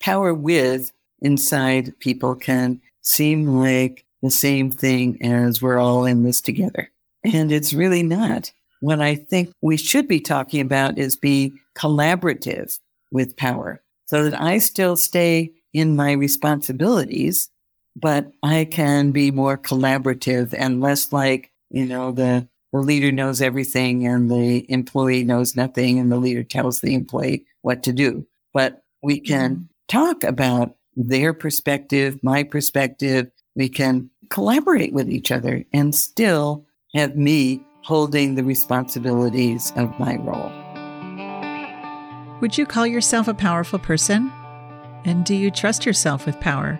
power with inside people can seem like the same thing as we're all in this together. And it's really not. What I think we should be talking about is be collaborative with power so that I still stay in my responsibilities, but I can be more collaborative and less like, you know, the, the leader knows everything and the employee knows nothing and the leader tells the employee what to do. But we can mm-hmm. Talk about their perspective, my perspective. We can collaborate with each other and still have me holding the responsibilities of my role. Would you call yourself a powerful person? And do you trust yourself with power?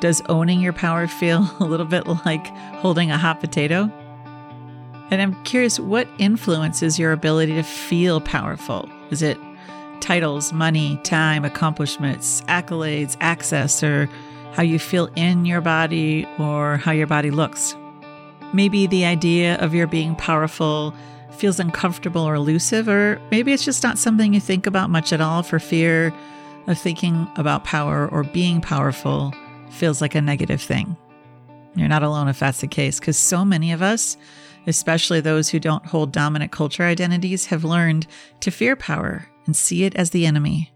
Does owning your power feel a little bit like holding a hot potato? And I'm curious, what influences your ability to feel powerful? Is it titles, money, time, accomplishments, accolades, access, or how you feel in your body or how your body looks? Maybe the idea of your being powerful feels uncomfortable or elusive, or maybe it's just not something you think about much at all for fear of thinking about power or being powerful feels like a negative thing. You're not alone if that's the case, because so many of us, especially those who don't hold dominant culture identities, have learned to fear power and see it as the enemy.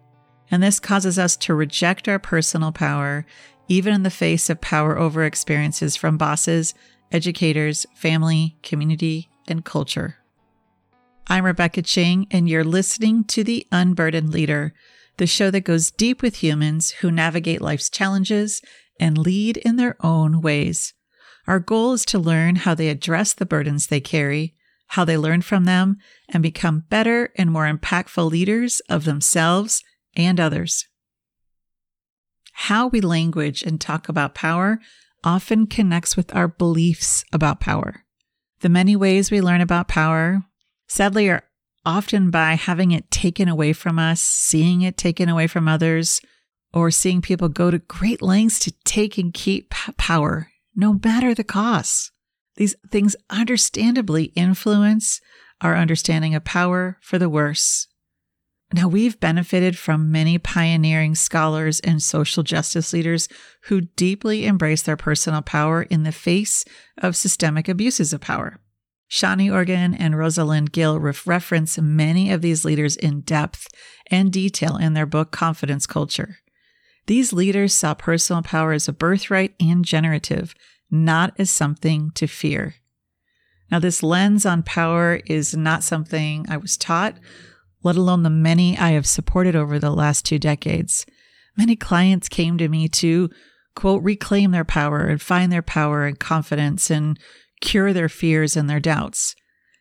And this causes us to reject our personal power, even in the face of power over experiences from bosses, educators, family, community, and culture. I'm Rebecca Ching, and you're listening to The Unburdened Leader, the show that goes deep with humans who navigate life's challenges and lead in their own ways. Our goal is to learn how they address the burdens they carry how they learn from them, and become better and more impactful leaders of themselves and others. How we language and talk about power often connects with our beliefs about power. The many ways we learn about power, sadly, are often by having it taken away from us, seeing it taken away from others, or seeing people go to great lengths to take and keep power, no matter the costs. These things understandably influence our understanding of power for the worse. Now, we've benefited from many pioneering scholars and social justice leaders who deeply embrace their personal power in the face of systemic abuses of power. Shani Orgad and Rosalind Gill reference many of these leaders in depth and detail in their book Confidence Culture. These leaders saw personal power as a birthright and generative, not as something to fear. Now, this lens on power is not something I was taught, let alone the many I have supported over the last two decades. Many clients came to me to, quote, reclaim their power and find their power and confidence and cure their fears and their doubts.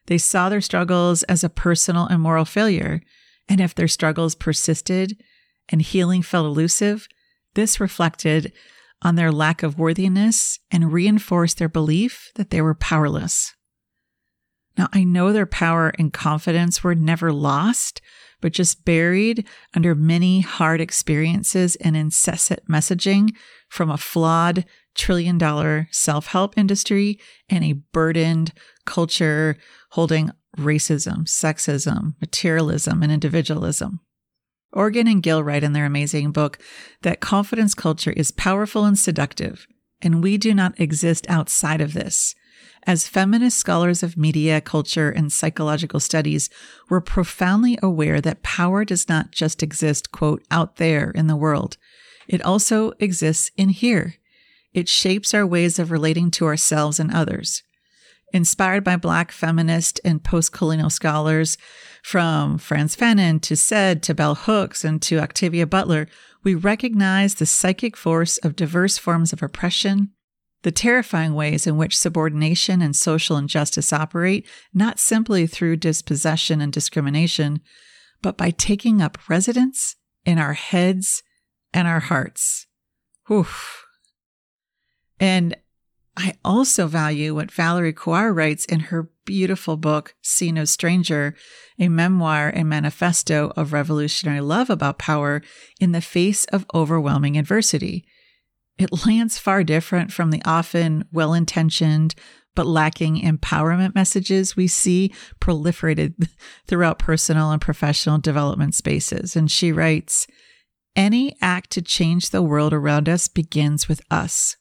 They saw their struggles as a personal and moral failure. And if their struggles persisted and healing felt elusive, this reflected on their lack of worthiness and reinforced their belief that they were powerless. Now, I know their power and confidence were never lost, but just buried under many hard experiences and incessant messaging from a flawed trillion dollar self help industry and a burdened culture holding racism, sexism, materialism, and individualism. Orgad and Gill write in their amazing book that confidence culture is powerful and seductive, and we do not exist outside of this. As feminist scholars of media, culture, and psychological studies, we're profoundly aware that power does not just exist, quote, out there in the world. It also exists in here. It shapes our ways of relating to ourselves and others. Inspired by Black feminist and post colonial scholars, from Frantz Fanon to Said to Bell Hooks and to Octavia Butler, we recognize the psychic force of diverse forms of oppression, the terrifying ways in which subordination and social injustice operate, not simply through dispossession and discrimination, but by taking up residence in our heads and our hearts. Oof. And I also value what Valarie Kaur writes in her beautiful book, See No Stranger, a memoir and manifesto of revolutionary love about power in the face of overwhelming adversity. It lands far different from the often well intentioned but lacking empowerment messages we see proliferated throughout personal and professional development spaces. And she writes, Any act to change the world around us begins with us.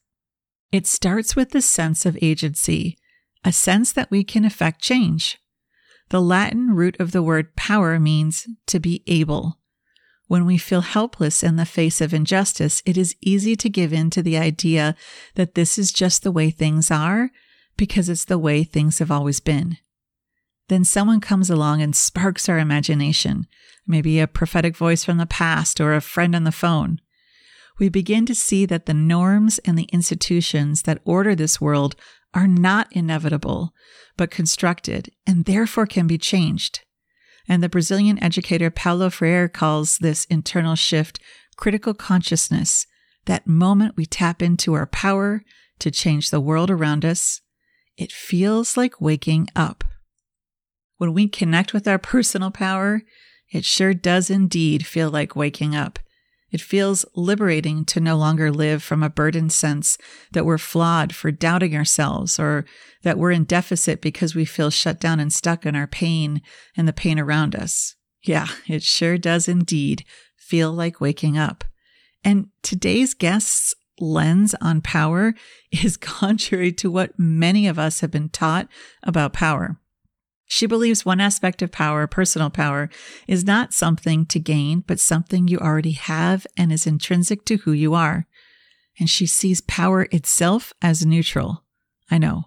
It starts with the sense of agency, a sense that we can affect change. The Latin root of the word power means to be able. When we feel helpless in the face of injustice, it is easy to give in to the idea that this is just the way things are because it's the way things have always been. Then someone comes along and sparks our imagination, maybe a prophetic voice from the past or a friend on the phone. We begin to see that the norms and the institutions that order this world are not inevitable, but constructed and therefore can be changed. And the Brazilian educator Paulo Freire calls this internal shift critical consciousness, that moment we tap into our power to change the world around us. It feels like waking up. When we connect with our personal power, it sure does indeed feel like waking up. It feels liberating to no longer live from a burdened sense that we're flawed for doubting ourselves or that we're in deficit because we feel shut down and stuck in our pain and the pain around us. Yeah, it sure does indeed feel like waking up. And today's guest's lens on power is contrary to what many of us have been taught about power. She believes one aspect of power, personal power, is not something to gain, but something you already have and is intrinsic to who you are. And she sees power itself as neutral. I know,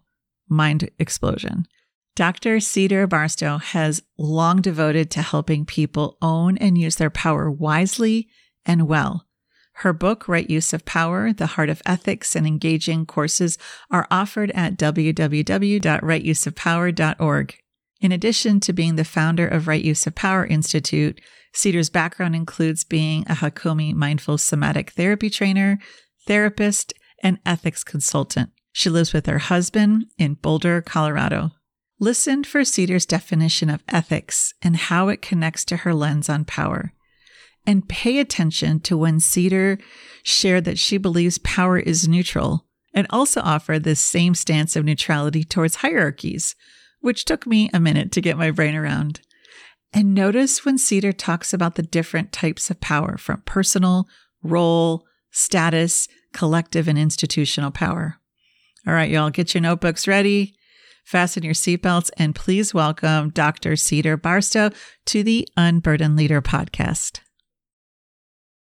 mind explosion. Dr. Cedar Barstow has long devoted to helping people own and use their power wisely and well. Her book, Right Use of Power, The Heart of Ethics and Engaging courses are offered at www.rightuseofpower.org. In addition to being the founder of Right Use of Power Institute, Cedar's background includes being a Hakomi mindful somatic therapy trainer, therapist, and ethics consultant. She lives with her husband in Boulder, Colorado. Listen for Cedar's definition of ethics and how it connects to her lens on power. And pay attention to when Cedar shared that she believes power is neutral and also offered this same stance of neutrality towards hierarchies, which took me a minute to get my brain around. And notice when Cedar talks about the different types of power from personal, role, status, collective, and institutional power. All right, y'all, get your notebooks ready, fasten your seatbelts, and please welcome Dr. Cedar Barstow to the Unburdened Leader podcast.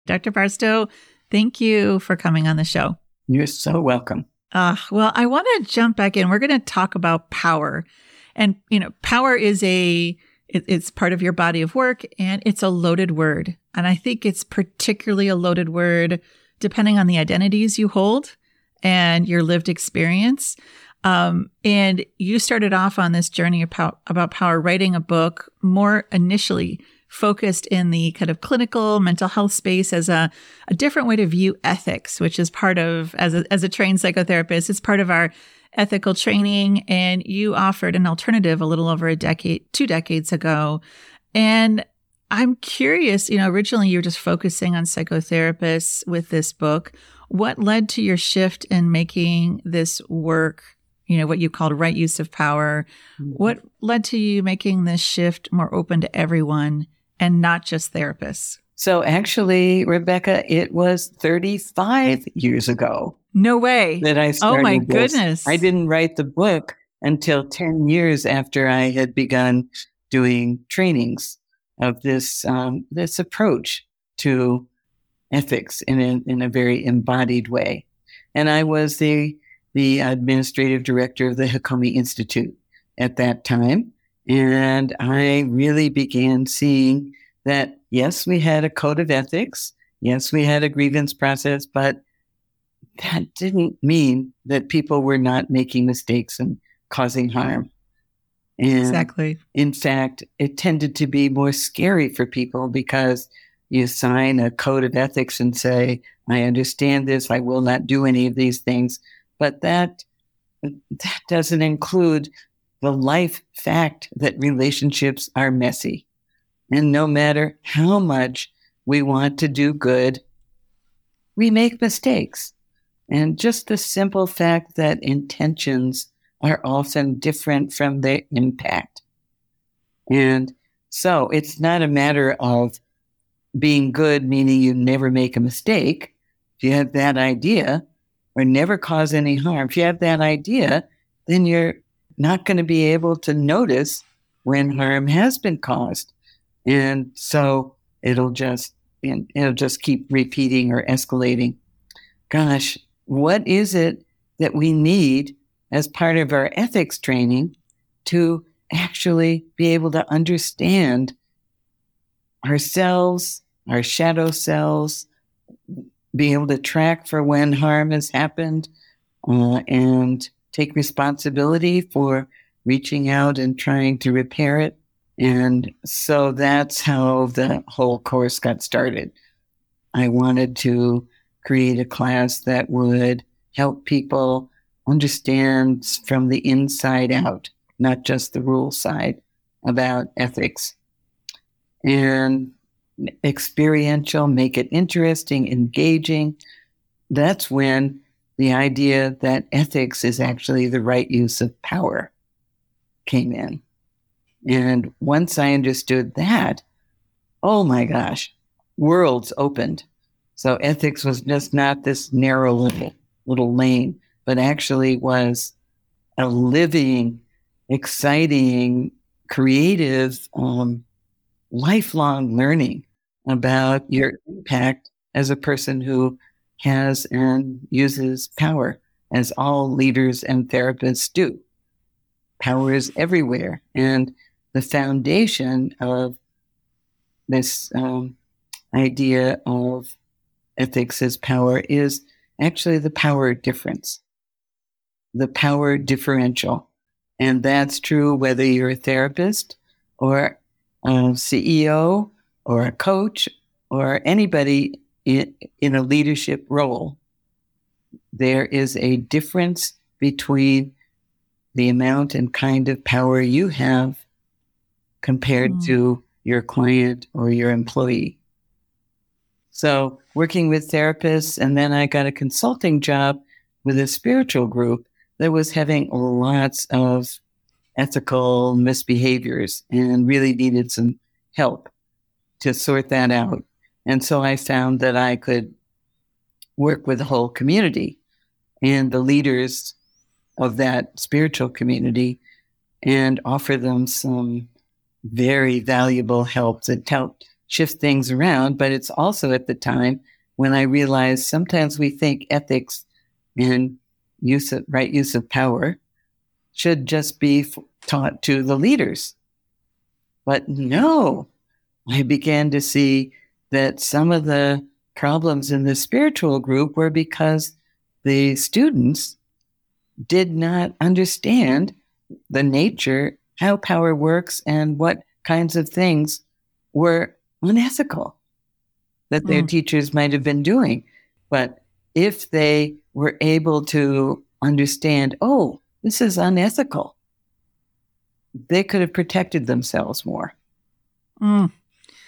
Dr. Barstow, thank you for coming on the show. You're so welcome. Uh, well, I want to jump back in. We're going to talk about power and, you know, power is a, it, it's part of your body of work and it's a loaded word. And I think it's particularly a loaded word depending on the identities you hold and your lived experience. Um, and you started off on this journey about, about power, writing a book more initially focused in the kind of clinical mental health space as a, a different way to view ethics, which is part of, as a, as a trained psychotherapist, it's part of our ethical training and you offered an alternative a little over a decade, two decades ago. And I'm curious, you know, originally you were just focusing on psychotherapists with this book. What led to your shift in making this work, you know, what you called right use of power? Mm-hmm. What led to you making this shift more open to everyone and not just therapists? So actually, Rebecca, it was 35 years ago. No way. That I started. Oh my this. goodness. I didn't write the book until 10 years after I had begun doing trainings of this um, this approach to ethics in a, in a very embodied way. And I was the the administrative director of the Hakomi Institute at that time. And I really began seeing that, yes, we had a code of ethics. Yes, we had a grievance process, but that didn't mean that people were not making mistakes and causing harm. And exactly. In fact, it tended to be more scary for people because you sign a code of ethics and say, I understand this, I will not do any of these things. But that that doesn't include the life fact that relationships are messy. And no matter how much we want to do good, we make mistakes. And just the simple fact that intentions are often different from their impact. And so it's not a matter of being good, meaning you never make a mistake, if you have that idea, or never cause any harm, if you have that idea, then you're not going to be able to notice when harm has been caused. And so it'll just it'll just keep repeating or escalating. Gosh, what is it that we need as part of our ethics training to actually be able to understand ourselves, our shadow selves, be able to track for when harm has happened, uh, and take responsibility for reaching out and trying to repair it. And so that's how the whole course got started. I wanted to create a class that would help people understand from the inside out, not just the rule side about ethics. And experiential, make it interesting, engaging. That's when the idea that ethics is actually the right use of power came in. And once I understood that, oh my gosh, worlds opened. So ethics was just not this narrow little, little lane, but actually was a living, exciting, creative, um, lifelong learning about your impact as a person who has and uses power, as all leaders and therapists do. Power is everywhere. And the foundation of this um, idea of ethics as power is actually the power difference, the power differential. And that's true whether you're a therapist or a CEO or a coach or anybody in, in a leadership role. There is a difference between the amount and kind of power you have compared mm. to your client or your employee. So, working with therapists, and then I got a consulting job with a spiritual group that was having lots of ethical misbehaviors and really needed some help to sort that out. And so I found that I could work with the whole community and the leaders of that spiritual community and offer them some very valuable help that helped shift things around. But it's also at the time when I realized sometimes we think ethics and use of right use of power should just be f- taught to the leaders. But no, I began to see that some of the problems in the spiritual group were because the students did not understand the nature, how power works, and what kinds of things were unethical that their mm. teachers might have been doing. But if they were able to understand, oh, this is unethical, they could have protected themselves more. Mm.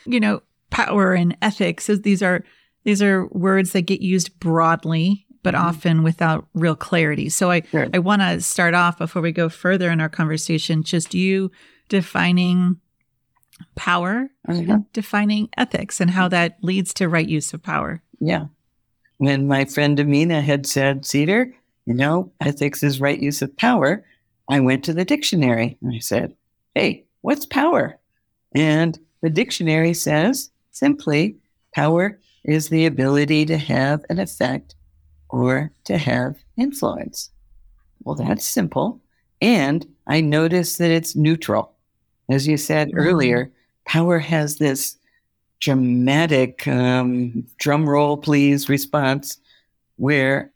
You know, power and ethics these are these are words that get used broadly but mm-hmm. often without real clarity. So I sure. I want to start off before we go further in our conversation just you defining power, mm-hmm. defining ethics and how that leads to right use of power. Yeah. When my friend Amina had said, Cedar, you know, ethics is right use of power, I went to the dictionary and I said, Hey, what's power? And the dictionary says simply power is the ability to have an effect or to have influence. Well, that's simple. And I notice that it's neutral. As you said mm-hmm. earlier, power has this dramatic um, drum roll, please response where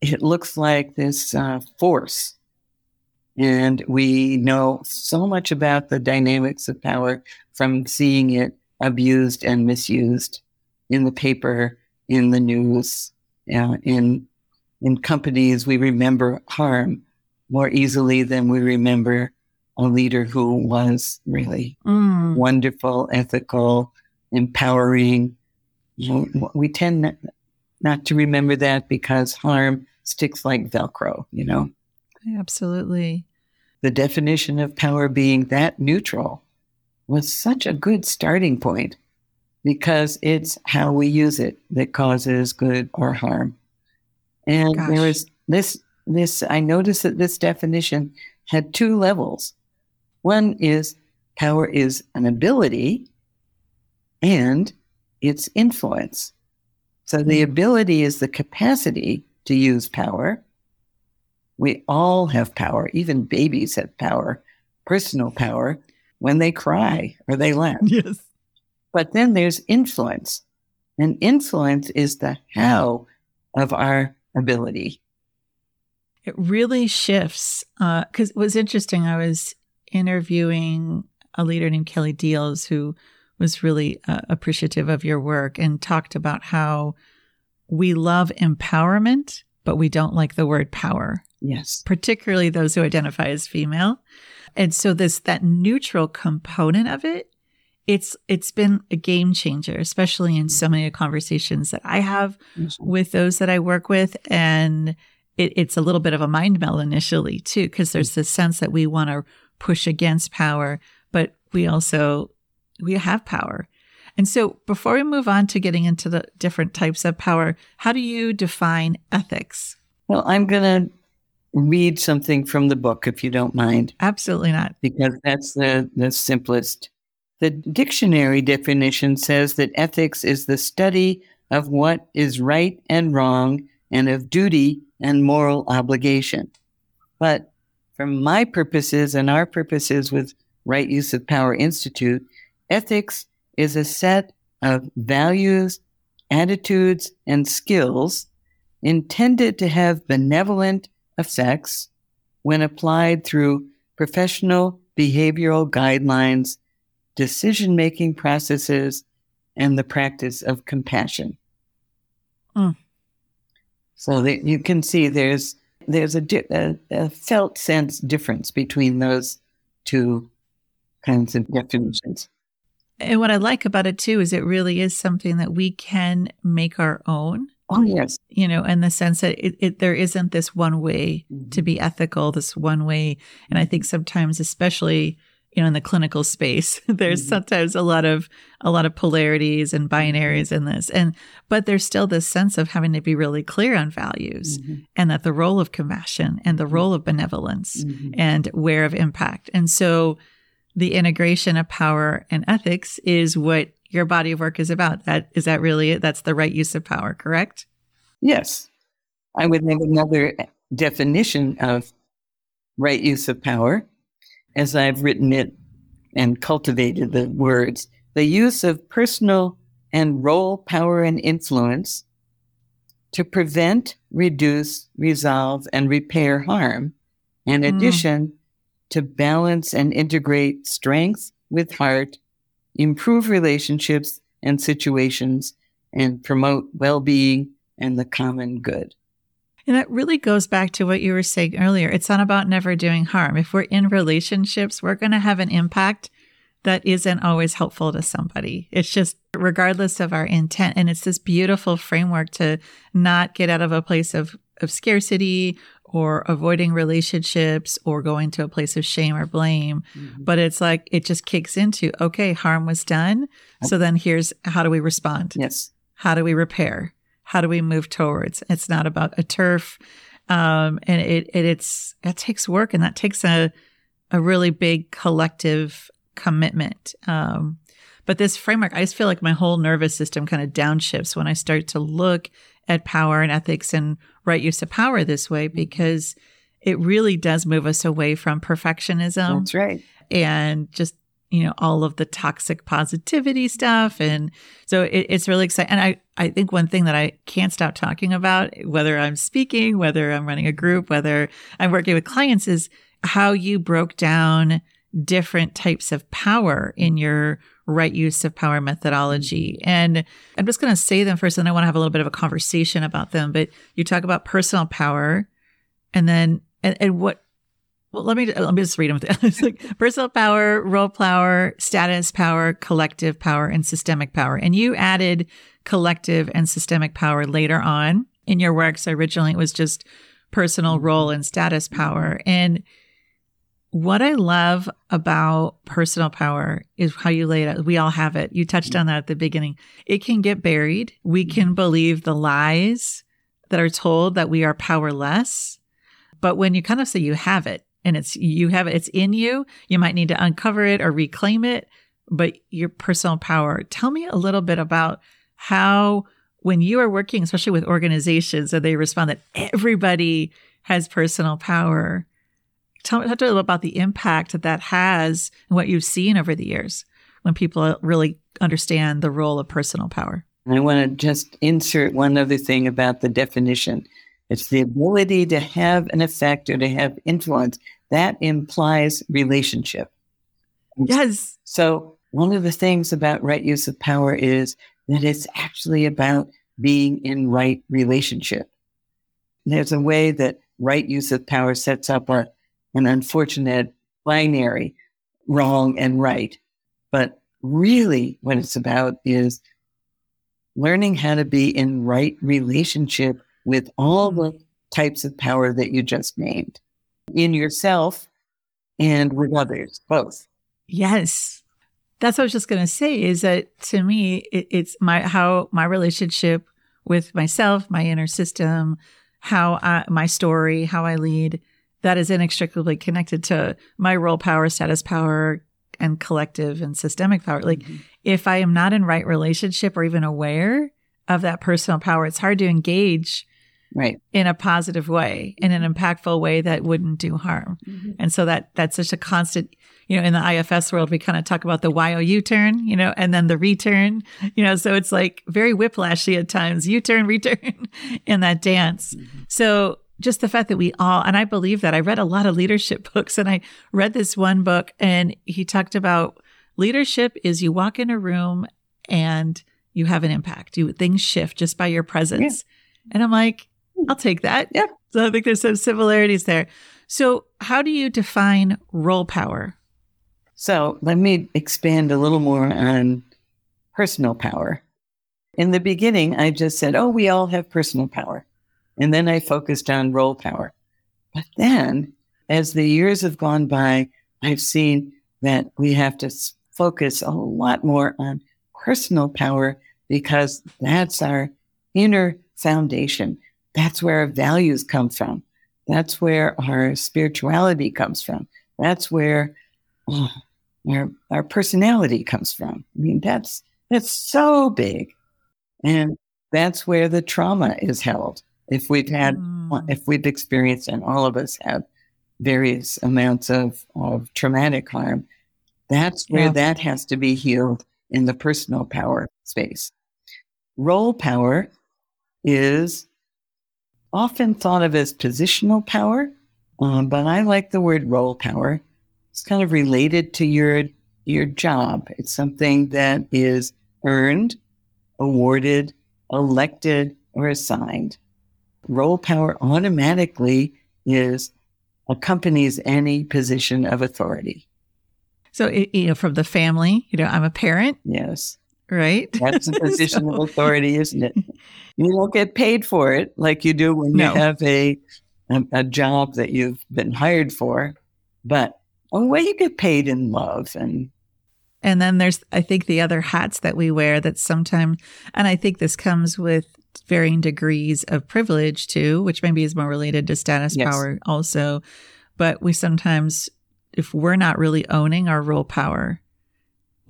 it looks like this uh, force. And we know so much about the dynamics of power from seeing it abused and misused in the paper, in the news, uh, in in companies. We remember harm more easily than we remember a leader who was really mm. wonderful, ethical, empowering. We tend not to remember that because harm sticks like Velcro, you know? Absolutely. The definition of power being that neutral was such a good starting point. because it's how we use it that causes good or harm. And Gosh. there was this this I noticed that this definition had two levels. One is power is an ability and it's influence. So the mm-hmm. ability is the capacity to use power. We all have power, even babies have power, personal power when they cry or they laugh. Yes. But then there's influence. And influence is the how of our ability. It really shifts. Uh, because it was interesting. I was interviewing a leader named Kelly Diels who was really uh, appreciative of your work and talked about how we love empowerment, but we don't like the word power, Yes. particularly those who identify as female. And so this that neutral component of it, it's it's been a game changer, especially in so many conversations that I have with those that I work with. And it, it's a little bit of a mind meld initially, too, because there's this sense that we want to push against power, but we also we have power. And so before we move on to getting into the different types of power, how do you define ethics? Well, I'm going to read something from the book, if you don't mind, Absolutely not. because that's the, the simplest. The dictionary definition says that ethics is the study of what is right and wrong and of duty and moral obligation. But for my purposes and our purposes with Right Use of Power Institute, ethics is a set of values, attitudes, and skills intended to have benevolent effects when applied through professional behavioral guidelines, decision making processes, and the practice of compassion. Mm. So that you can see there's there's a, di- a, a felt sense difference between those two kinds of definitions. And what I like about it too is it really is something that we can make our own, Oh yes, you know, in the sense that it, it, there isn't this one way mm-hmm. to be ethical, this one way. And I think sometimes, especially you know, in the clinical space, there's Mhm. sometimes a lot of a lot of polarities and binaries in this, and but there's still this sense of having to be really clear on values Mhm. and that the role of compassion and the role of benevolence Mhm. and where of impact. And so the integration of power and ethics is what your body of work is about. That is that really it? That's the right use of power, correct? Yes. I would have another definition of right use of power, as I've written it and cultivated the words the use of personal and role power and influence to prevent, reduce, resolve, and repair harm, in Mm. addition to balance and integrate strength with heart, improve relationships and situations, and promote well being and the common good. And that really goes back to what you were saying earlier. It's not about never doing harm. If we're in relationships, we're going to have an impact that isn't always helpful to somebody. It's just regardless of our intent. And it's this beautiful framework to not get out of a place of, of scarcity or avoiding relationships or going to a place of shame or blame. Mm-hmm. But it's like it just kicks into, okay, harm was done. Oh. So then here's how do we respond? Yes. how do we repair how do we move towards it's not about a turf um, and it, it it's it takes work and that takes a a really big collective commitment um, but this framework i just feel like my whole nervous system kind of downshifts when i start to look at power and ethics and right use of power this way because it really does move us away from perfectionism That's right. and just you know all of the toxic positivity stuff. And so it, it's really exciting and i i think one thing that i can't stop talking about whether i'm speaking whether i'm running a group whether i'm working with clients is how you broke down different types of power in your right use of power methodology. And i'm just going to say them first and i want to have a little bit of a conversation about them. But you talk about personal power and then and, and what well, let me let me just read them. It's like personal power, role power, status power, collective power, and systemic power. And you added collective and systemic power later on in your work. So originally it was just personal role and status power. And What I love about personal power is how you laid it out. We all have it. You touched on that at the beginning. It can get buried. We can believe the lies that are told that we are powerless. But when you kind of say you have it and it's, you have it, it's in you, you might need to uncover it or reclaim it. But your personal power, tell me a little bit about how, when you are working, especially with organizations, that they respond that everybody has personal power Tell me talk a little about the impact that that has and what you've seen over the years when people really understand the role of personal power. I want to just insert one other thing about the definition. It's the ability to have an effect or to have influence. That implies relationship. Yes. So, one of the things about right use of power is that it's actually about being in right relationship. There's a way that right use of power sets up a an unfortunate binary, wrong and right. But really, what it's about is learning how to be in right relationship with all the types of power that you just named in yourself and with others, both. Yes. That's what I was just going to say is that to me, it, it's my, how my relationship with myself, my inner system, how I, my story, how I lead that is inextricably connected to my role power, status power, and collective and systemic power. Like mm-hmm. if I am not in right relationship or even aware of that personal power, it's hard to engage right in a positive way, in an impactful way that wouldn't do harm. Mm-hmm. And so that that's such a constant, you know, in the IFS world, we kind of talk about the YOU turn, you know, and then the return, you know, so it's like very whiplashy at times, U turn, return in that dance. Mm-hmm. So just the fact that we all, and I believe that I read a lot of leadership books and I read this one book and he talked about leadership is you walk in a room and you have an impact. You things shift just by your presence. Yeah. And I'm like, I'll take that. Yeah. So I think there's some similarities there. So how do you define role power? So let me expand a little more on personal power. In the beginning, I just said, oh, we all have personal power. And then I focused on role power. But then, as the years have gone by, I've seen that we have to focus a lot more on personal power because that's our inner foundation. That's where our values come from. That's where our spirituality comes from. That's where oh, our, our personality comes from. I mean, that's, that's so big. And that's where the trauma is held if we've had, mm. if we've experienced, and all of us have various amounts of, of traumatic harm, that's where yeah. that has to be healed in the personal power space. Role power is often thought of as positional power, um, but I like the word role power. It's kind of related to your your job. It's something that is earned, awarded, elected, or assigned role power automatically is accompanies any position of authority. So, you know, from the family, you know, I'm a parent. Yes. Right. That's a position so. of authority, isn't it? You don't get paid for it like you do when no. you have a, a, a job that you've been hired for, but oh, well, you get paid in love and and then there's, I think, the other hats that we wear that sometimes, and I think this comes with varying degrees of privilege too, which maybe is more related to status yes. power also. But we sometimes, if we're not really owning our role power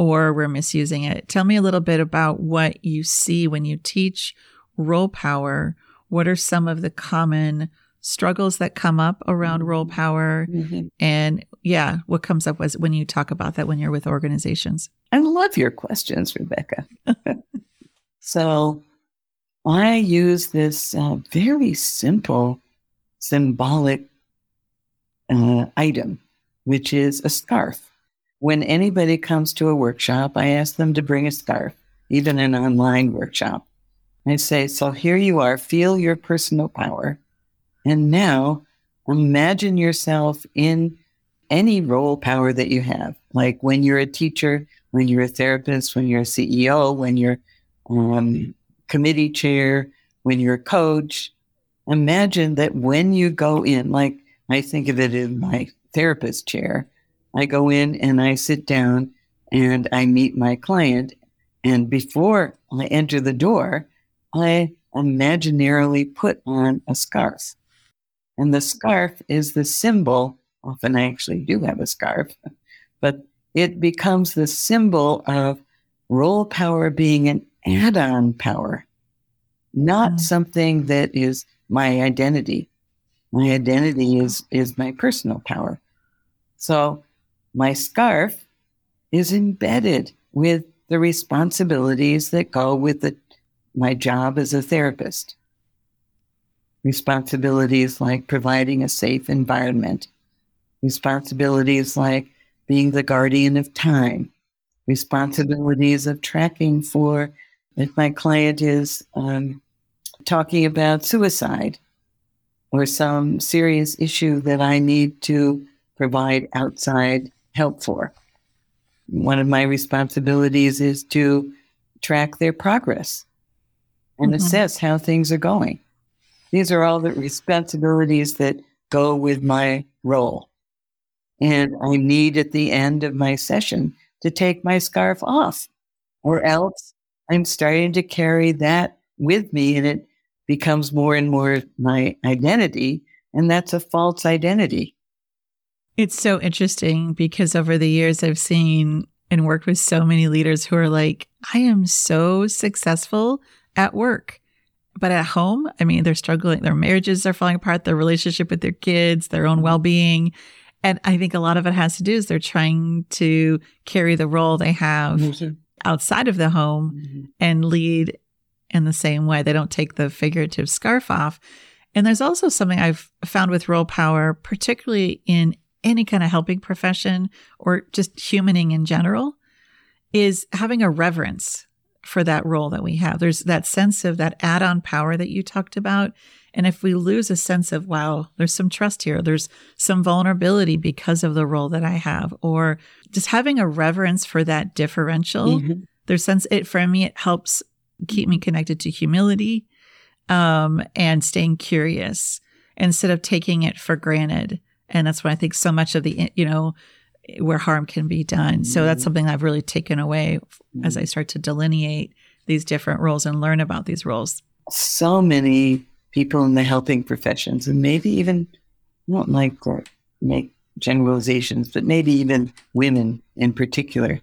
or we're misusing it, tell me a little bit about what you see when you teach role power. What are some of the common struggles that come up around role power mm-hmm. and yeah what comes up was when you talk about that when you're with organizations i love your questions rebecca so I use this uh, very simple symbolic uh, item, which is a scarf. When anybody comes to a workshop, I ask them to bring a scarf, even an online workshop. I say, So here you are, feel your personal power. And now imagine yourself in any role power that you have. Like when you're a teacher, when you're a therapist, when you're a CEO, when you're um, committee chair, when you're a coach, imagine that when you go in, like I think of it in my therapist chair. I go in and I sit down and I meet my client. And before I enter the door, I imaginarily put on a scarf. And the scarf is the symbol. Often I actually do have a scarf, but it becomes the symbol of role power being an add on power, not mm. something that is my identity. My identity is, is my personal power. So my scarf is embedded with the responsibilities that go with the, my job as a therapist. Responsibilities like providing a safe environment, responsibilities like being the guardian of time, responsibilities of tracking for if my client is um, talking about suicide or some serious issue that I need to provide outside help for. One of my responsibilities is to track their progress and mm-hmm. assess how things are going. These are all the responsibilities that go with my role. And I need at the end of my session to take my scarf off, or else I'm starting to carry that with me and it becomes more and more my identity. And that's a false identity. It's so interesting because over the years, I've seen and worked with so many leaders who are like, I am so successful at work. But at home, I mean, they're struggling. Their marriages are falling apart, their relationship with their kids, their own well being. And I think a lot of it has to do is they're trying to carry the role they have mm-hmm. outside of the home mm-hmm. and lead in the same way. They don't take the figurative scarf off. And there's also something I've found with role power, particularly in any kind of helping profession or just humaning in general, is having a reverence for that role that we have. There's that sense of that add on power that you talked about. And if we lose a sense of, wow, there's some trust here, there's some vulnerability because of the role that I have, or just having a reverence for that differential, mm-hmm. there's sense it for me, it helps keep me connected to humility um, and staying curious instead of taking it for granted. And that's what I think so much of the, you know, where harm can be done. So that's mm-hmm. something I've really taken away as I start to delineate these different roles and learn about these roles. So many people in the helping professions, and maybe even I don't like to make generalizations, but maybe even women in particular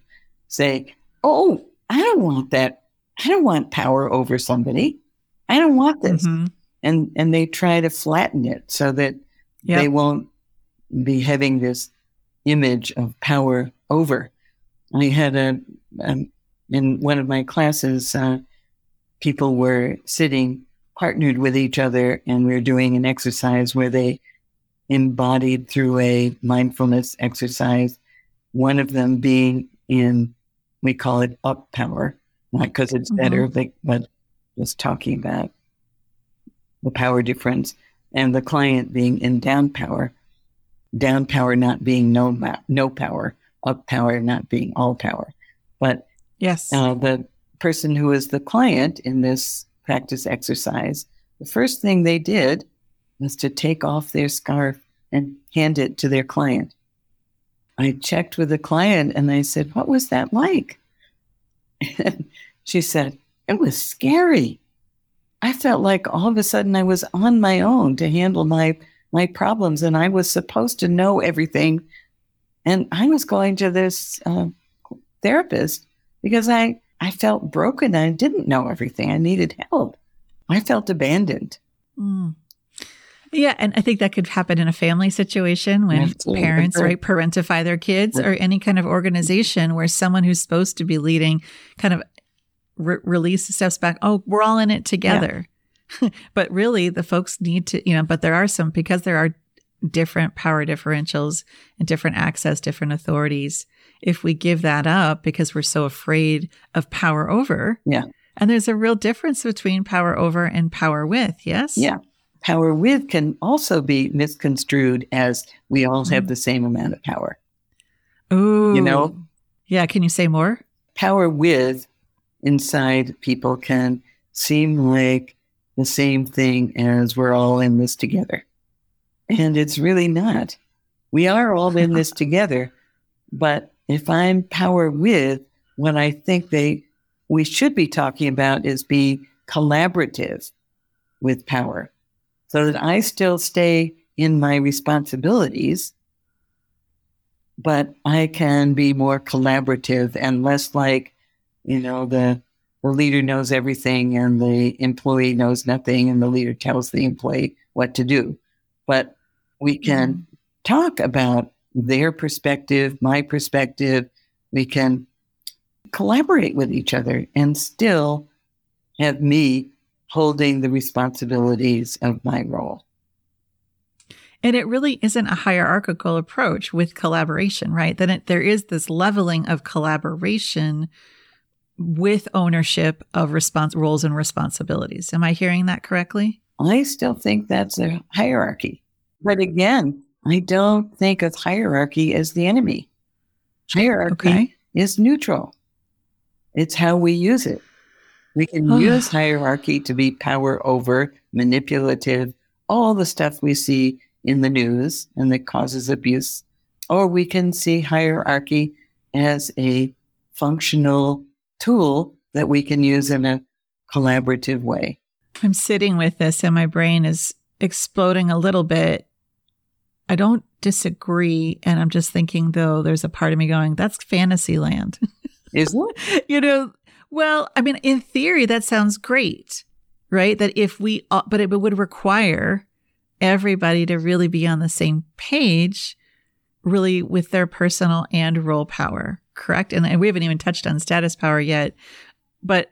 say, "Oh, I don't want that. I don't want power over somebody. I don't want this," mm-hmm. and and they try to flatten it so that yep. they won't be having this image of power over. I had a, a in one of my classes, uh, people were sitting partnered with each other, and we were doing an exercise where they embodied through a mindfulness exercise. One of them being in, we call it up power, not because it's mm-hmm. better, but, but just talking about the power difference, and the client being in down power down power not being no no power, up power not being all power. But yes, uh, the person who is the client in this practice exercise, the first thing they did was to take off their scarf and hand it to their client. I checked with the client and I said, "What was that like?" And she said, "It was scary." I felt like all of a sudden I was on my own to handle my my problems, and I was supposed to know everything. And I was going to this uh, therapist because I, I felt broken. I didn't know everything. I needed help. I felt abandoned. Mm. Yeah, and I think that could happen in a family situation when Absolutely. parents, right, parentify their kids or any kind of organization where someone who's supposed to be leading kind of re- release steps back. Oh, we're all in it together. but really, the folks need to, you know, but there are some, because there are different power differentials and different access, different authorities. If we give that up because we're so afraid of power over. Yeah. And there's a real difference between power over and power with. Yes. Yeah. Power with can also be misconstrued as we all have mm. the same amount of power. Ooh. You know? Yeah. Can you say more? Power with inside people can seem like the same thing as we're all in this together. And it's really not. We are all in this together. But if I'm power with, what I think they we should be talking about is be collaborative with power so that I still stay in my responsibilities, but I can be more collaborative and less like, you know, the the leader knows everything and the employee knows nothing and the leader tells the employee what to do. But we can mm-hmm. talk about their perspective, my perspective. We can collaborate with each other and still have me holding the responsibilities of my role. And it really isn't a hierarchical approach with collaboration, right? That it, there is this leveling of collaboration with ownership of respons- roles and responsibilities. Am I hearing that correctly? I still think that's a hierarchy. But again, I don't think of hierarchy as the enemy. Hierarchy okay. is neutral. It's how we use it. We can use hierarchy to be power over, manipulative, all the stuff we see in the news and that causes abuse. Or we can see hierarchy as a functional tool that we can use in a collaborative way. I'm sitting with this and my brain is exploding a little bit. I don't disagree. And I'm just thinking, though, there's a part of me going, that's fantasy land. Isn't it? you know, well, I mean, in theory, that sounds great, right? That if we, but it would require everybody to really be on the same page, really with their personal and role power, correct? And, and we haven't even touched on status power yet, but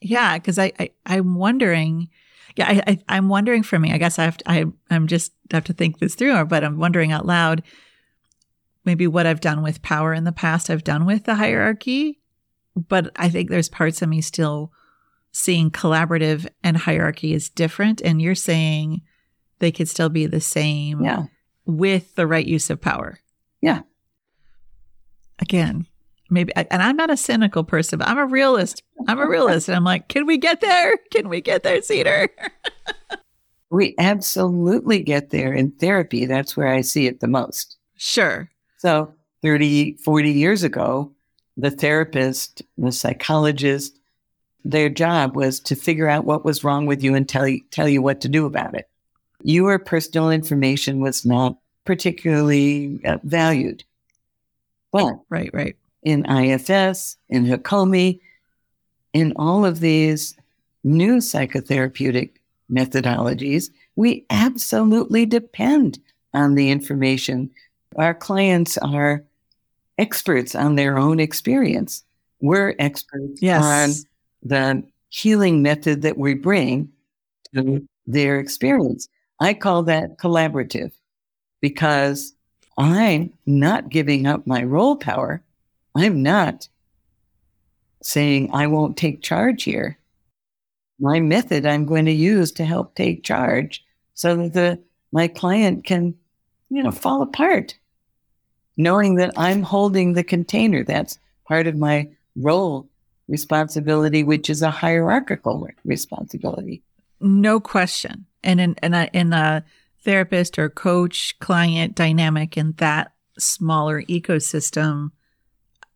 yeah, because I, I I'm wondering. Yeah, I, I am wondering for me. I guess I have to, I I'm just have to think this through, but I'm wondering out loud. Maybe what I've done with power in the past, I've done with the hierarchy, but I think there's parts of me still seeing collaborative and hierarchy is different. And you're saying they could still be the same yeah. with the right use of power. Yeah. Again, maybe, and I'm not a cynical person, but I'm a realist. I'm a realist. And I'm like, can we get there? Can we get there, Cedar? we absolutely get there in therapy. That's where I see it the most. Sure. So 30, 40 years ago, the therapist, the psychologist, their job was to figure out what was wrong with you and tell you, tell you what to do about it. Your personal information was not particularly uh, valued. But right, right. In IFS, in Hakomi, in all of these new psychotherapeutic methodologies, we absolutely depend on the information. Our clients are experts on their own experience. We're experts yes. on the healing method that we bring to their experience. I call that collaborative because I'm not giving up my role power. I'm not saying I won't take charge here. My method I'm going to use to help take charge so that the, my client can, you know, fall apart knowing that I'm holding the container. That's part of my role responsibility, which is a hierarchical responsibility. No question. And in, in, a, in a therapist or coach client dynamic in that smaller ecosystem,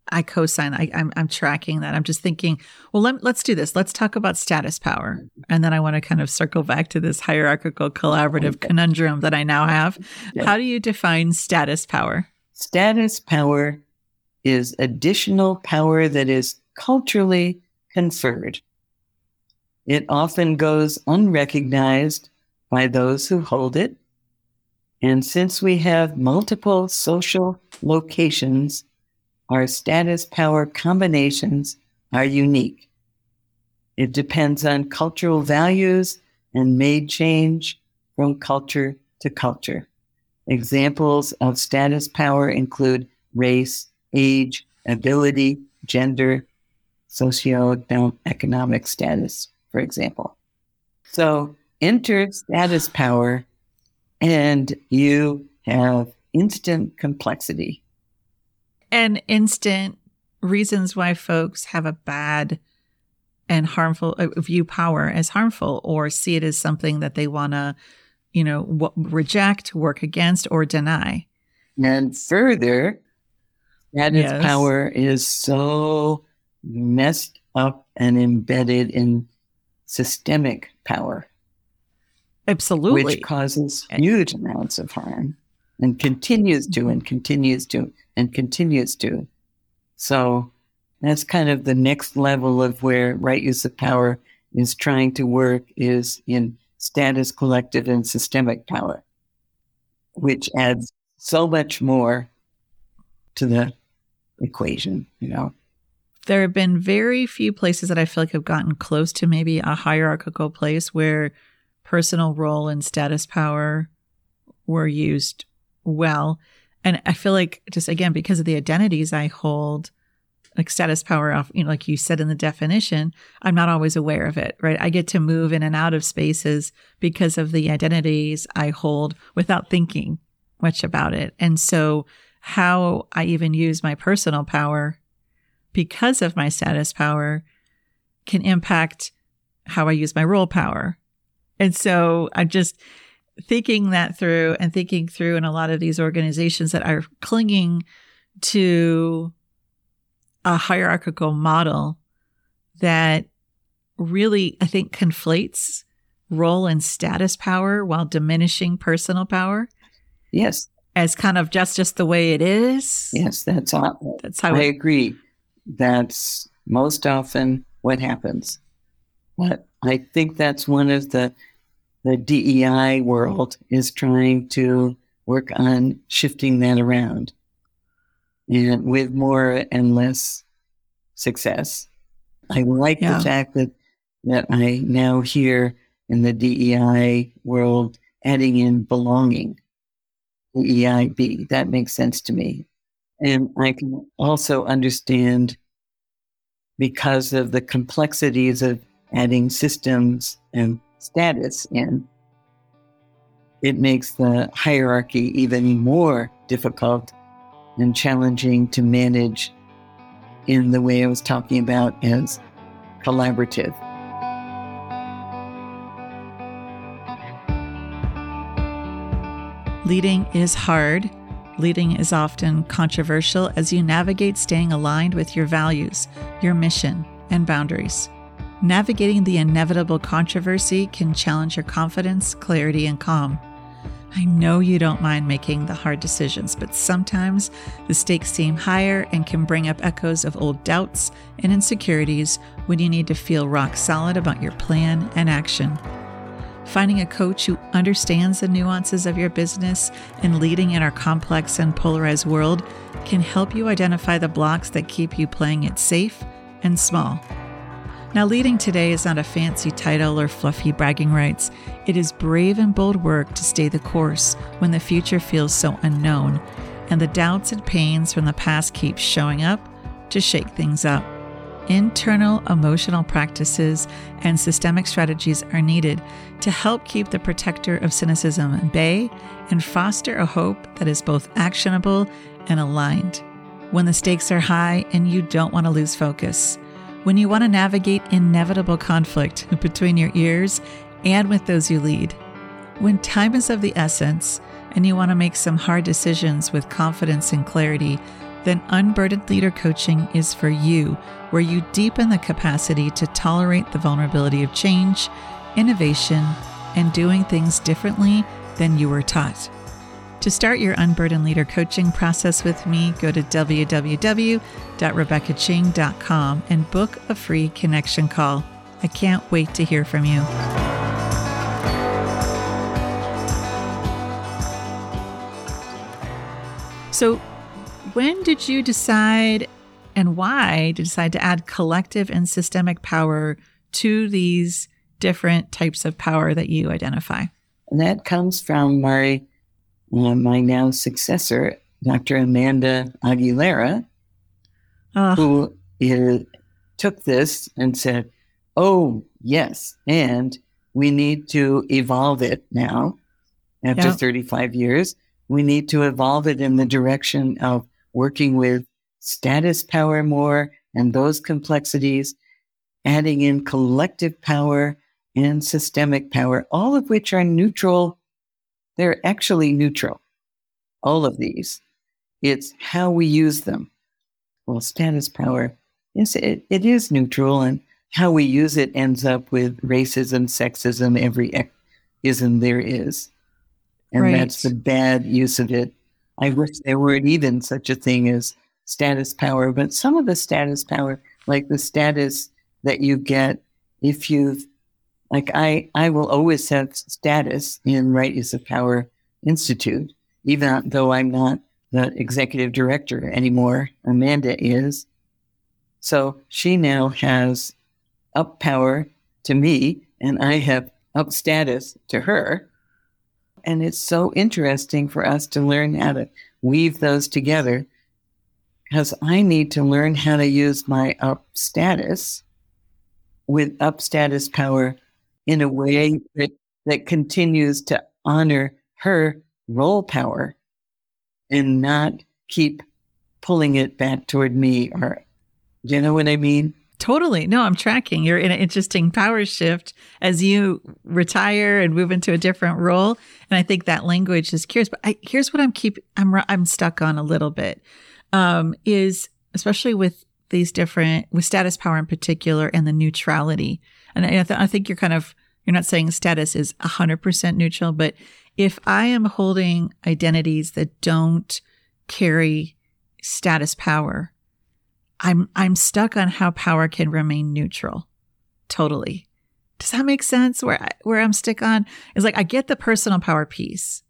I co-sign. I, am I'm, I'm tracking that. I'm just thinking, well, let, let's do this. Let's talk about status power, and then I want to kind of circle back to this hierarchical collaborative okay. conundrum that I now have. Yeah. How do you define status power? Status power is additional power that is culturally conferred. It often goes unrecognized by those who hold it. And since we have multiple social locations, our status power combinations are unique. It depends on cultural values and may change from culture to culture. Examples of status power include race, age, ability, gender, socioeconomic status, for example. So enter status power and you have instant complexity. And instant reasons why folks have a bad and harmful uh, view power as harmful or see it as something that they want to you know, w- reject, work against, or deny. And further, that its Yes. power is so messed up and embedded in systemic power, Absolutely. which causes huge amounts of harm and continues to and continues to and continues to. So that's kind of the next level of where right use of power is trying to work is in status collective and systemic power, which adds so much more to the equation, you know. there have been very few places that I feel like have gotten close to maybe a hierarchical place where personal role and status power were used well. And I feel like just again, because of the identities I hold, like status power off, you know, like you said in the definition, I'm not always aware of it, right? I get to move in and out of spaces because of the identities I hold without thinking much about it. And so how I even use my personal power because of my status power can impact how I use my role power. And so I'm just thinking that through and thinking through in a lot of these organizations that are clinging to a hierarchical model that really, I think, conflates role and status power while diminishing personal power Yes, as kind of just just the way it is. yes, that's all. That's how I it, agree. That's most often what happens. But I think that's one of the the DEI world is trying to work on shifting that around. And with more and less success. I like Yeah. the fact that that I now hear in the DEI world adding in belonging. DEIB. That makes sense to me. And I can also understand because of the complexities of adding systems and status in, it makes the hierarchy even more difficult and challenging to manage in the way I was talking about as collaborative. Leading is hard. Leading is often controversial as you navigate staying aligned with your values, your mission, and boundaries. Navigating the inevitable controversy can challenge your confidence, clarity, and calm. I know you don't mind making the hard decisions, but sometimes the stakes seem higher and can bring up echoes of old doubts and insecurities when you need to feel rock solid about your plan and action. Finding a coach who understands the nuances of your business and leading in our complex and polarized world can help you identify the blocks that keep you playing it safe and small. Now, leading today is not a fancy title or fluffy bragging rights. It is brave and bold work to stay the course when the future feels so unknown and the doubts and pains from the past keep showing up to shake things up. Internal emotional practices and systemic strategies are needed to help keep the protector of cynicism at bay and foster a hope that is both actionable and aligned. When the stakes are high and you don't want to lose focus, when you want to navigate inevitable conflict between your ears and with those you lead, when time is of the essence and you want to make some hard decisions with confidence and clarity, then Unburdened Leader Coaching is for you, where you deepen the capacity to tolerate the vulnerability of change, innovation, and doing things differently than you were taught. To start your Unburdened Leader coaching process with me, go to www.rebeccaching.com and book a free connection call. I can't wait to hear from you. So, when did you decide and why did you decide to add collective and systemic power to these different types of power that you identify? And that comes from my, uh, my now successor, Dr. Amanda Aguilera, Oh, who is, took this and said, Oh, yes. And we need to evolve it now after Yeah. 35 years. We need to evolve it in the direction of working with status power more and those complexities, adding in collective power and systemic power, all of which are neutral. They're actually neutral, all of these. It's how we use them. Well, status power, yes, it, it is neutral, and how we use it ends up with racism, sexism, every ism there is. And right. that's the bad use of it. I wish there weren't even such a thing as status power, but some of the status power, like the status that you get if you've, like I, I will always have status in Right Use of Power Institute, even though I'm not the executive director anymore. Amanda is. So she now has up power to me, and I have up status to her. And it's so interesting for us to learn how to weave those together because I need to learn how to use my up status with up status power in a way that, that continues to honor her role power and not keep pulling it back toward me or you know what I mean? Totally. No, I'm tracking. You're in an interesting power shift as you retire and move into a different role. And I think that language is curious. But I, here's what I'm keep I'm I'm stuck on a little bit um, is especially with these different with status power in particular and the neutrality. And I, th- I think you're kind of you're not saying status is 100% neutral, but if I am holding identities that don't carry status power, I'm I'm stuck on how power can remain neutral. Totally. Does that make sense? Where I, where I'm stuck on is like I get the personal power piece,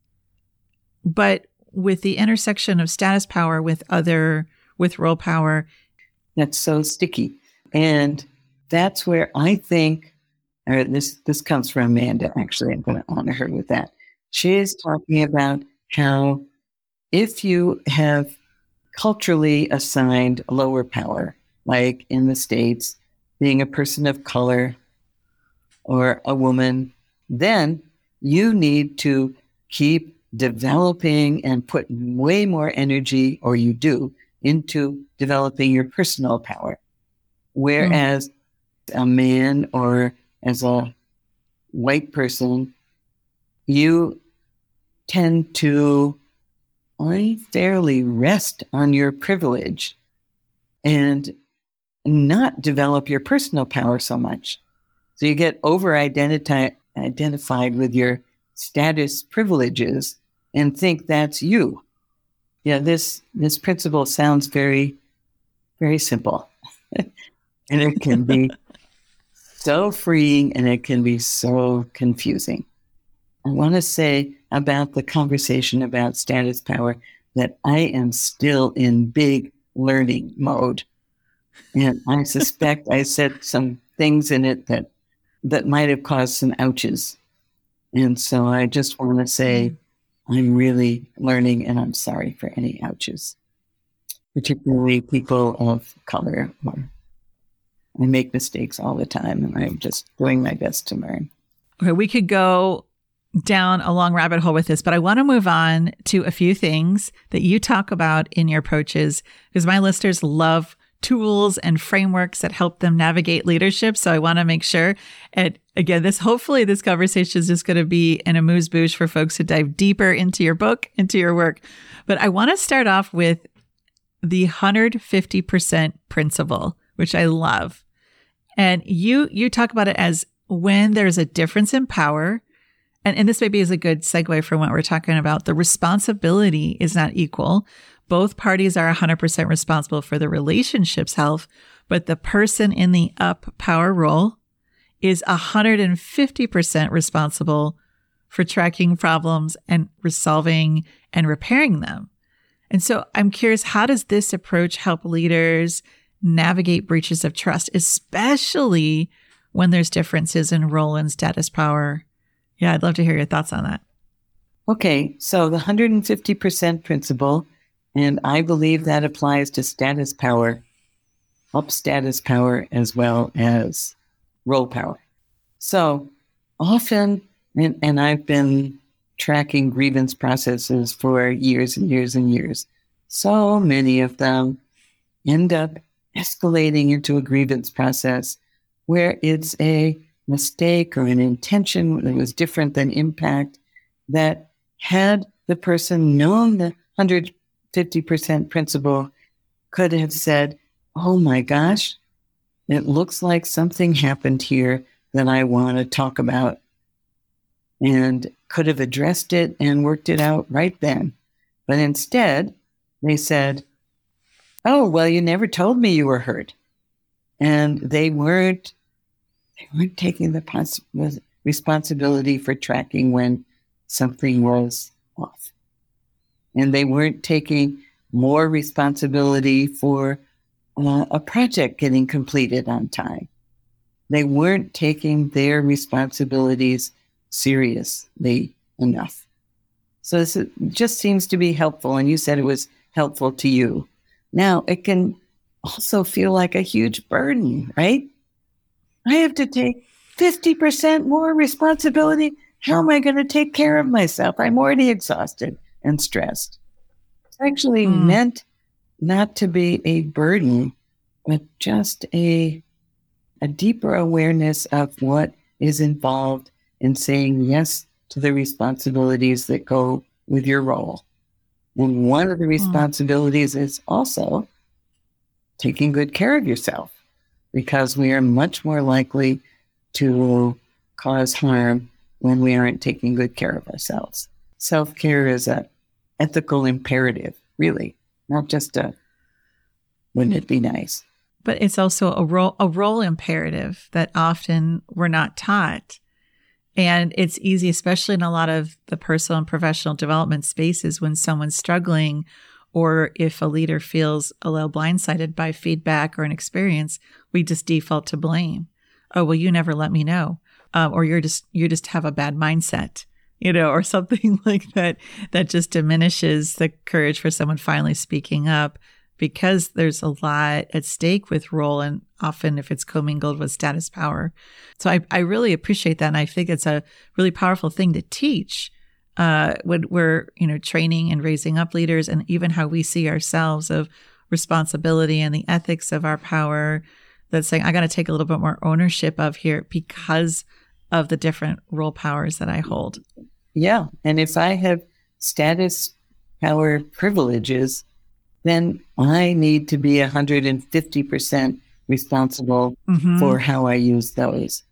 but with the intersection of status power with other with role power. That's so sticky. And that's where I think or this this comes from Amanda, actually. I'm gonna honor her with that. She is talking about how if you have culturally assigned lower power, like in the States, being a person of color or a woman, then you need to keep developing and put way more energy, or you do, into developing your personal power. Whereas mm a man or as a white person, you tend to unfairly rest on your privilege and not develop your personal power so much. So you get over identified with your status privileges and think that's you. Yeah, this this principle sounds very, very simple. and it can be so freeing and it can be so confusing. I want to say about the conversation about status power that I am still in big learning mode. And I suspect I said some things in it that that might have caused some ouches. And so I just want to say mm-hmm. I'm really learning and I'm sorry for any ouches, particularly people of color. I make mistakes all the time and I'm just doing my best to learn. Okay, we could go down a long rabbit hole with this, but I want to move on to a few things that you talk about in your approaches because my listeners love tools and frameworks that help them navigate leadership. So I want to make sure. And again, this hopefully this conversation is just going to be an amuse bouche for folks to dive deeper into your book, into your work. But I want to start off with the 150% principle, which I love. And you you talk about it as when there's a difference in power, and, and this maybe is a good segue from what we're talking about. The responsibility is not equal. Both parties are 100% responsible for the relationship's health, but the person in the up power role is 150% responsible for tracking problems and resolving and repairing them. And so I'm curious, how does this approach help leaders navigate breaches of trust, especially when there's differences in role and status power yeah, I'd love to hear your thoughts on that. Okay, so the 150% principle, and I believe that applies to status power, up status power, as well as role power. So often, and, and I've been tracking grievance processes for years and years and years, so many of them end up escalating into a grievance process where it's a mistake or an intention that was different than impact, that had the person known the 100% 50% could have said, Oh my gosh, it looks like something happened here that I want to talk about and could have addressed it and worked it out right then. But instead, they said, Oh, well, you never told me you were hurt. And they weren't they weren't taking the pos- responsibility for tracking when something was off. And they weren't taking more responsibility for uh, a project getting completed on time. They weren't taking their responsibilities seriously enough. So this just seems to be helpful. And you said it was helpful to you. Now it can also feel like a huge burden, right? I have to take 50% more responsibility. How am I going to take care of myself? I'm already exhausted and stressed. It's actually mm. meant not to be a burden, but just a, a deeper awareness of what is involved in saying yes to the responsibilities that go with your role. And one of the hmm. responsibilities mm. is also taking good care of yourself because we are much more likely to cause harm when we aren't taking good care of ourselves. Self care is an ethical imperative, really, not just a wouldn't it be nice? But it's also a role a role imperative that often we're not taught. And it's easy, especially in a lot of the personal and professional development spaces, when someone's struggling or if a leader feels a little blindsided by feedback or an experience, we just default to blame. Oh, well, you never let me know. Um, or you're just, you just have a bad mindset, you know, or something like that, that just diminishes the courage for someone finally speaking up because there's a lot at stake with role and often if it's commingled with status power. So I, I really appreciate that. And I think it's a really powerful thing to teach uh, when we're you know training and raising up leaders, and even how we see ourselves of responsibility and the ethics of our power. That's saying I got to take a little bit more ownership of here because of the different role powers that I hold. Yeah, and if I have status power privileges, then I need to be 150% responsible mm-hmm. for how I use those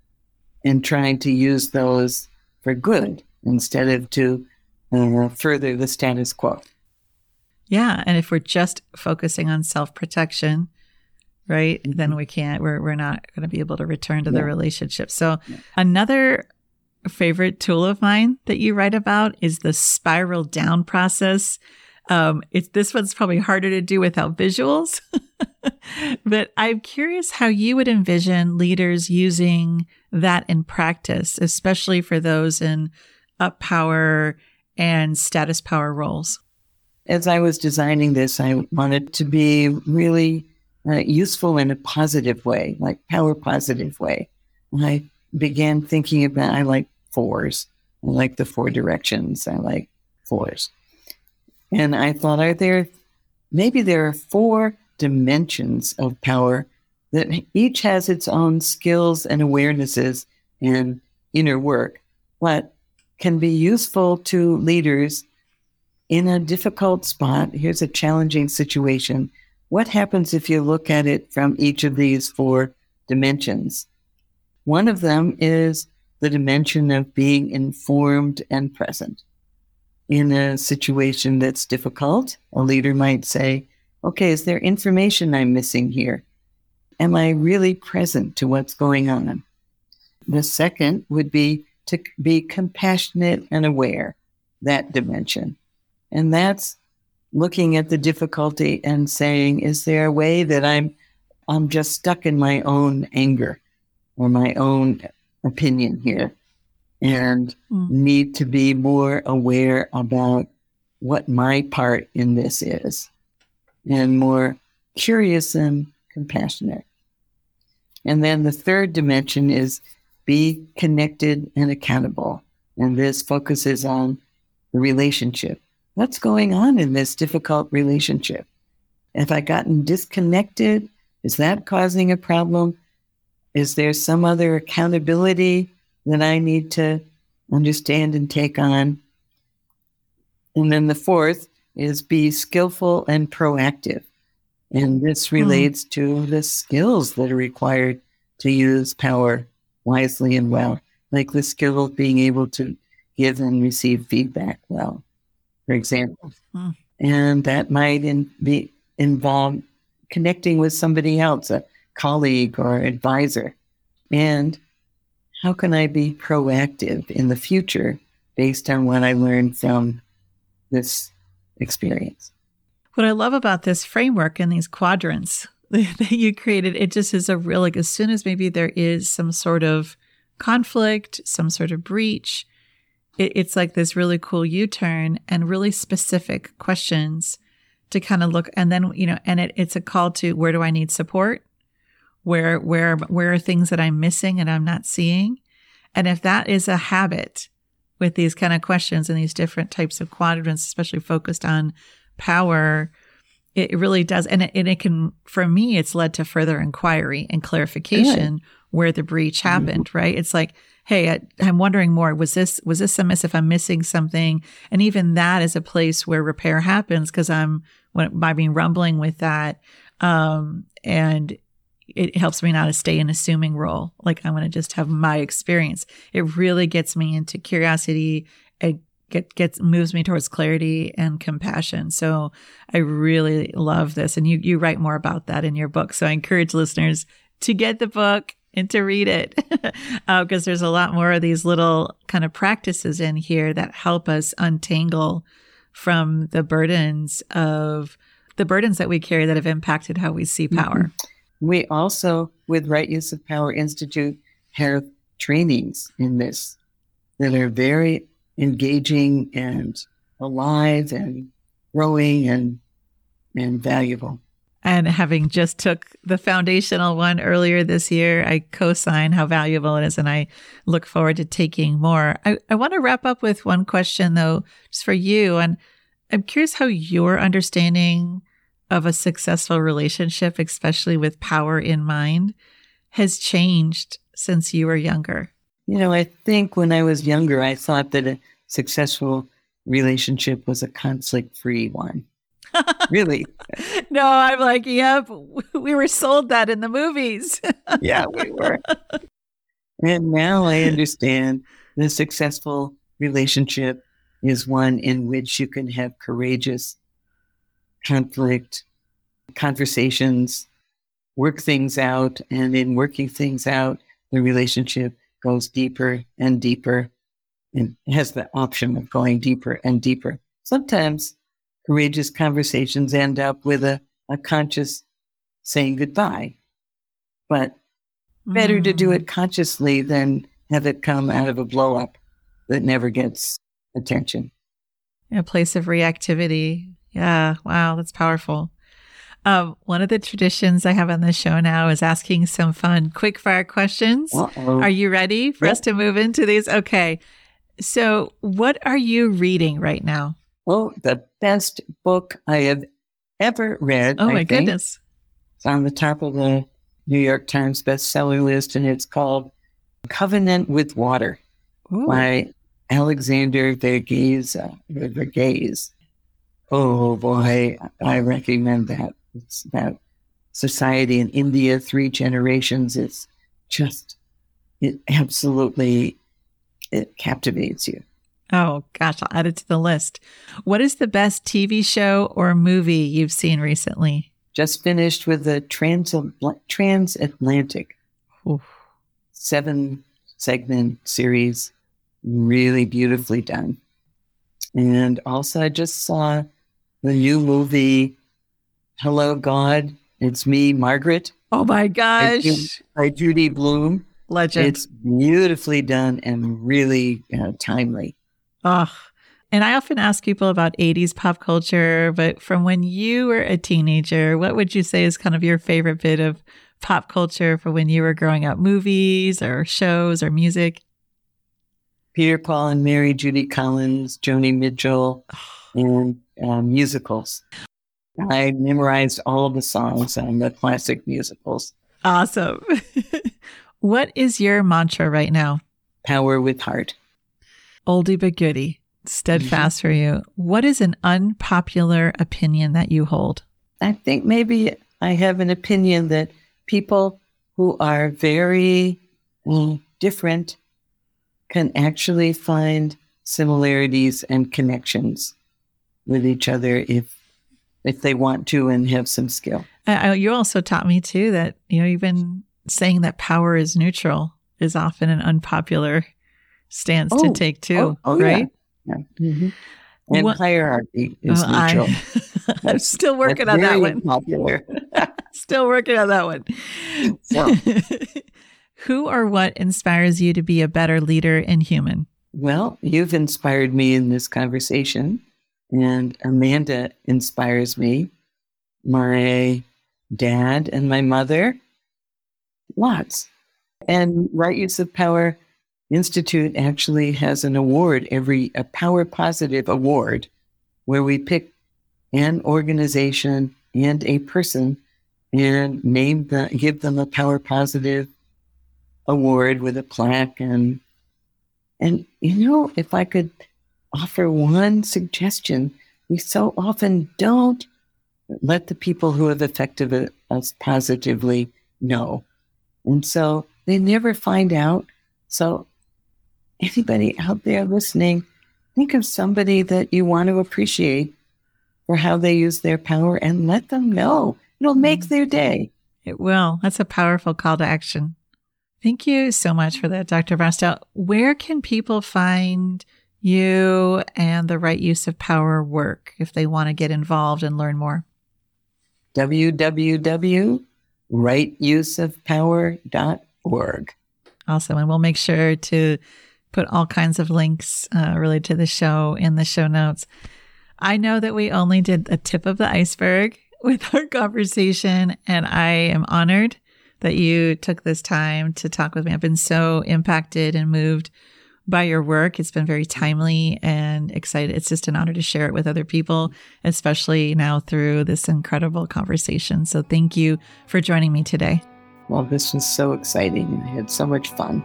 and trying to use those for good instead of to uh, further the status quo. Yeah, and if we're just focusing on self protection, right, mm-hmm. then we can't. We're we're not going to be able to return to yeah. the relationship. So yeah. another favorite tool of mine that you write about is the spiral down process. Um, it's this one's probably harder to do without visuals, but I'm curious how you would envision leaders using that in practice, especially for those in up power and status power roles? As I was designing this, I wanted to be really uh, useful in a positive way, like power positive way. I began thinking about, I like fours. I like the four directions. I like fours. And I thought, are there, maybe there are four dimensions of power that each has its own skills and awarenesses and inner work, but can be useful to leaders in a difficult spot. Here's a challenging situation. What happens if you look at it from each of these four dimensions? One of them is the dimension of being informed and present. In a situation that's difficult, a leader might say, okay, is there information I'm missing here? Am I really present to what's going on? The second would be to be compassionate and aware, that dimension. And that's looking at the difficulty and saying, is there a way that I'm I'm just stuck in my own anger or my own opinion here and mm. need to be more aware about what my part in this is and more curious and compassionate. And then the third dimension is be connected and accountable. And this focuses on the relationship. What's going on in this difficult relationship? Have I gotten disconnected? Is that causing a problem? Is there some other accountability that I need to understand and take on? And then the fourth is be skillful and proactive. And this relates mm. to the skills that are required to use power wisely and well, like the skill of being able to give and receive feedback well, for example. Mm. And that might in, be involve connecting with somebody else, a colleague or advisor. And how can I be proactive in the future based on what I learned from this experience? What I love about this framework and these quadrants that you created, it just is a real, like, as soon as maybe there is some sort of conflict, some sort of breach, it, it's like this really cool U turn and really specific questions to kind of look. And then, you know, and it, it's a call to where do I need support? Where, where, where are things that I'm missing and I'm not seeing? And if that is a habit with these kind of questions and these different types of quadrants, especially focused on power, it really does. And it, and it can, for me, it's led to further inquiry and clarification Good. where the breach mm-hmm. happened, mm-hmm. right? It's like, hey, I, am wondering more. Was this was this a miss If I'm missing something, and even that is a place where repair happens because I'm when, by being rumbling with that, um, and it helps me not to stay in assuming role. Like I'm going to just have my experience. It really gets me into curiosity. It get, gets moves me towards clarity and compassion. So I really love this, and you you write more about that in your book. So I encourage listeners to get the book and to read it because uh, there's a lot more of these little kind of practices in here that help us untangle from the burdens of the burdens that we carry that have impacted how we see power. Mm-hmm. We also, with Right Use of Power Institute, have trainings in this that are very engaging and alive and growing and and valuable. And having just took the foundational one earlier this year i co-sign how valuable it is and i look forward to taking more. I, I want to wrap up with one question though just for you. And i'm curious how your understanding of a successful relationship especially with power in mind has changed since you were younger you know i think when i was younger i thought that a successful relationship was a conflict free one really? no, I'm like, yep, we were sold that in the movies. yeah, we were. And now I understand the successful relationship is one in which you can have courageous conflict, conversations, work things out. And in working things out, the relationship goes deeper and deeper and has the option of going deeper and deeper. Sometimes courageous conversations end up with a, a conscious saying goodbye. But better mm. to do it mm. consciously than have it come out of a blow up that never gets attention. A place of reactivity. Yeah. Wow. That's powerful. Um, one of the traditions I have on the show now is asking some fun quick fire questions. Uh-oh. Are you ready for yep. us to move into these? Okay. So, what are you reading right now? Well, the best book I have ever read. Oh, I my think. goodness. It's on the top of the New York Times bestseller list, and it's called Covenant with Water Ooh. by Alexander Verghese. Uh, Verghese. Oh, boy, I recommend that. It's about society in India, three generations. It's just, it absolutely, it captivates you. Oh, gosh, I'll add it to the list. What is the best TV show or movie you've seen recently? Just finished with the Transatlantic seven segment series, really beautifully done. And also, I just saw the new movie, Hello God, It's Me, Margaret. Oh my gosh. By, Judy Blume. Legend. It's beautifully done and really uh, timely. Oh, and I often ask people about 80s pop culture, but from when you were a teenager, what would you say is kind of your favorite bit of pop culture for when you were growing up? Movies or shows or music? Peter, Paul, and Mary, Judy Collins, Joni Mitchell, and um, musicals. I memorized all of the songs on the classic musicals. Awesome. what is your mantra right now? Power with heart oldie but goodie. steadfast mm-hmm. for you. What is an unpopular opinion that you hold? I think maybe I have an opinion that people who are very mm, different can actually find similarities and connections with each other if if they want to and have some skill. Uh, you also taught me too that you know even saying that power is neutral is often an unpopular stance oh, to take too, oh, oh, right? Yeah. yeah. Mm-hmm. And what, hierarchy is well, neutral. I, am still working on that one. Popular. still working on that one. So. Who or what inspires you to be a better leader and human? Well, you've inspired me in this conversation, and Amanda inspires me. My dad and my mother, lots. And Right Use of Power Institute actually has an award every a Power Positive Award, where we pick an organization and a person and name the give them a Power Positive award with a plaque and and you know if i could offer one suggestion. We so often don't let the people who have affected us positively know. And so they never find out. So anybody out there listening think of somebody that you want to appreciate for how they use their power and let them know. It'll make their day. It will. That's a powerful call to action. Thank you so much for that, Dr. Barstow. Where can people find you and the right use of power work if they want to get involved and learn more? www.rightuseofpower.org. Awesome. And we'll make sure to put all kinds of links uh, related to the show in the show notes. I know that we only did a tip of the iceberg with our conversation, and I am honored that you took this time to talk with me. I've been so impacted and moved by your work. It's been very timely and excited. It's just an honor to share it with other people, especially now through this incredible conversation. So thank you for joining me today. Well, this was so exciting. And I had so much fun.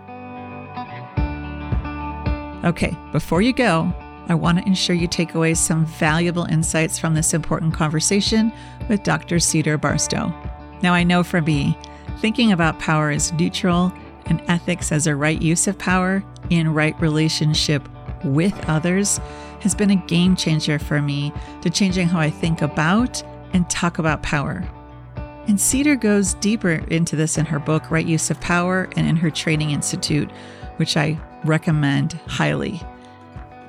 Okay, before you go, I want to ensure you take away some valuable insights from this important conversation with Dr. Cedar Barstow. Now, I know for me, Thinking about power as neutral and ethics as a right use of power in right relationship with others has been a game changer for me to changing how I think about and talk about power. And Cedar goes deeper into this in her book, Right Use of Power, and in her training institute, which I recommend highly.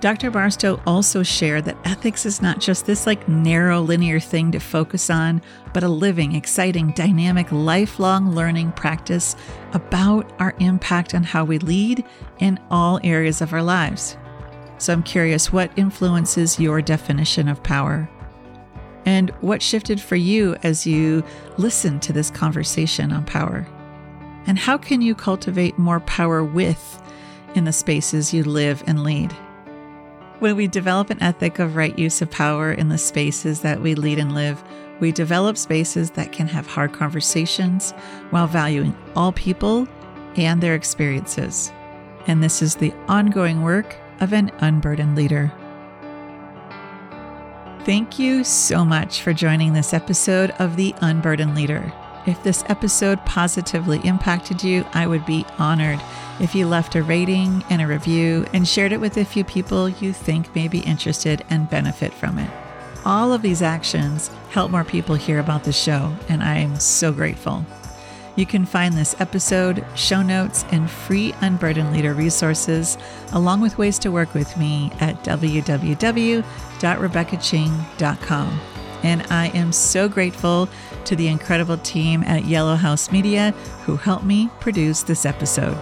Dr. Barstow also shared that ethics is not just this like narrow linear thing to focus on, but a living, exciting, dynamic, lifelong learning practice about our impact on how we lead in all areas of our lives. So I'm curious what influences your definition of power? And what shifted for you as you listened to this conversation on power? And how can you cultivate more power with in the spaces you live and lead? When we develop an ethic of right use of power in the spaces that we lead and live, we develop spaces that can have hard conversations while valuing all people and their experiences. And this is the ongoing work of an unburdened leader. Thank you so much for joining this episode of The Unburdened Leader. If this episode positively impacted you, I would be honored if you left a rating and a review and shared it with a few people you think may be interested and benefit from it. All of these actions help more people hear about the show, and I am so grateful. You can find this episode, show notes, and free Unburdened Leader resources, along with ways to work with me at www.rebeccaching.com. And I am so grateful to the incredible team at Yellow House Media who helped me produce this episode.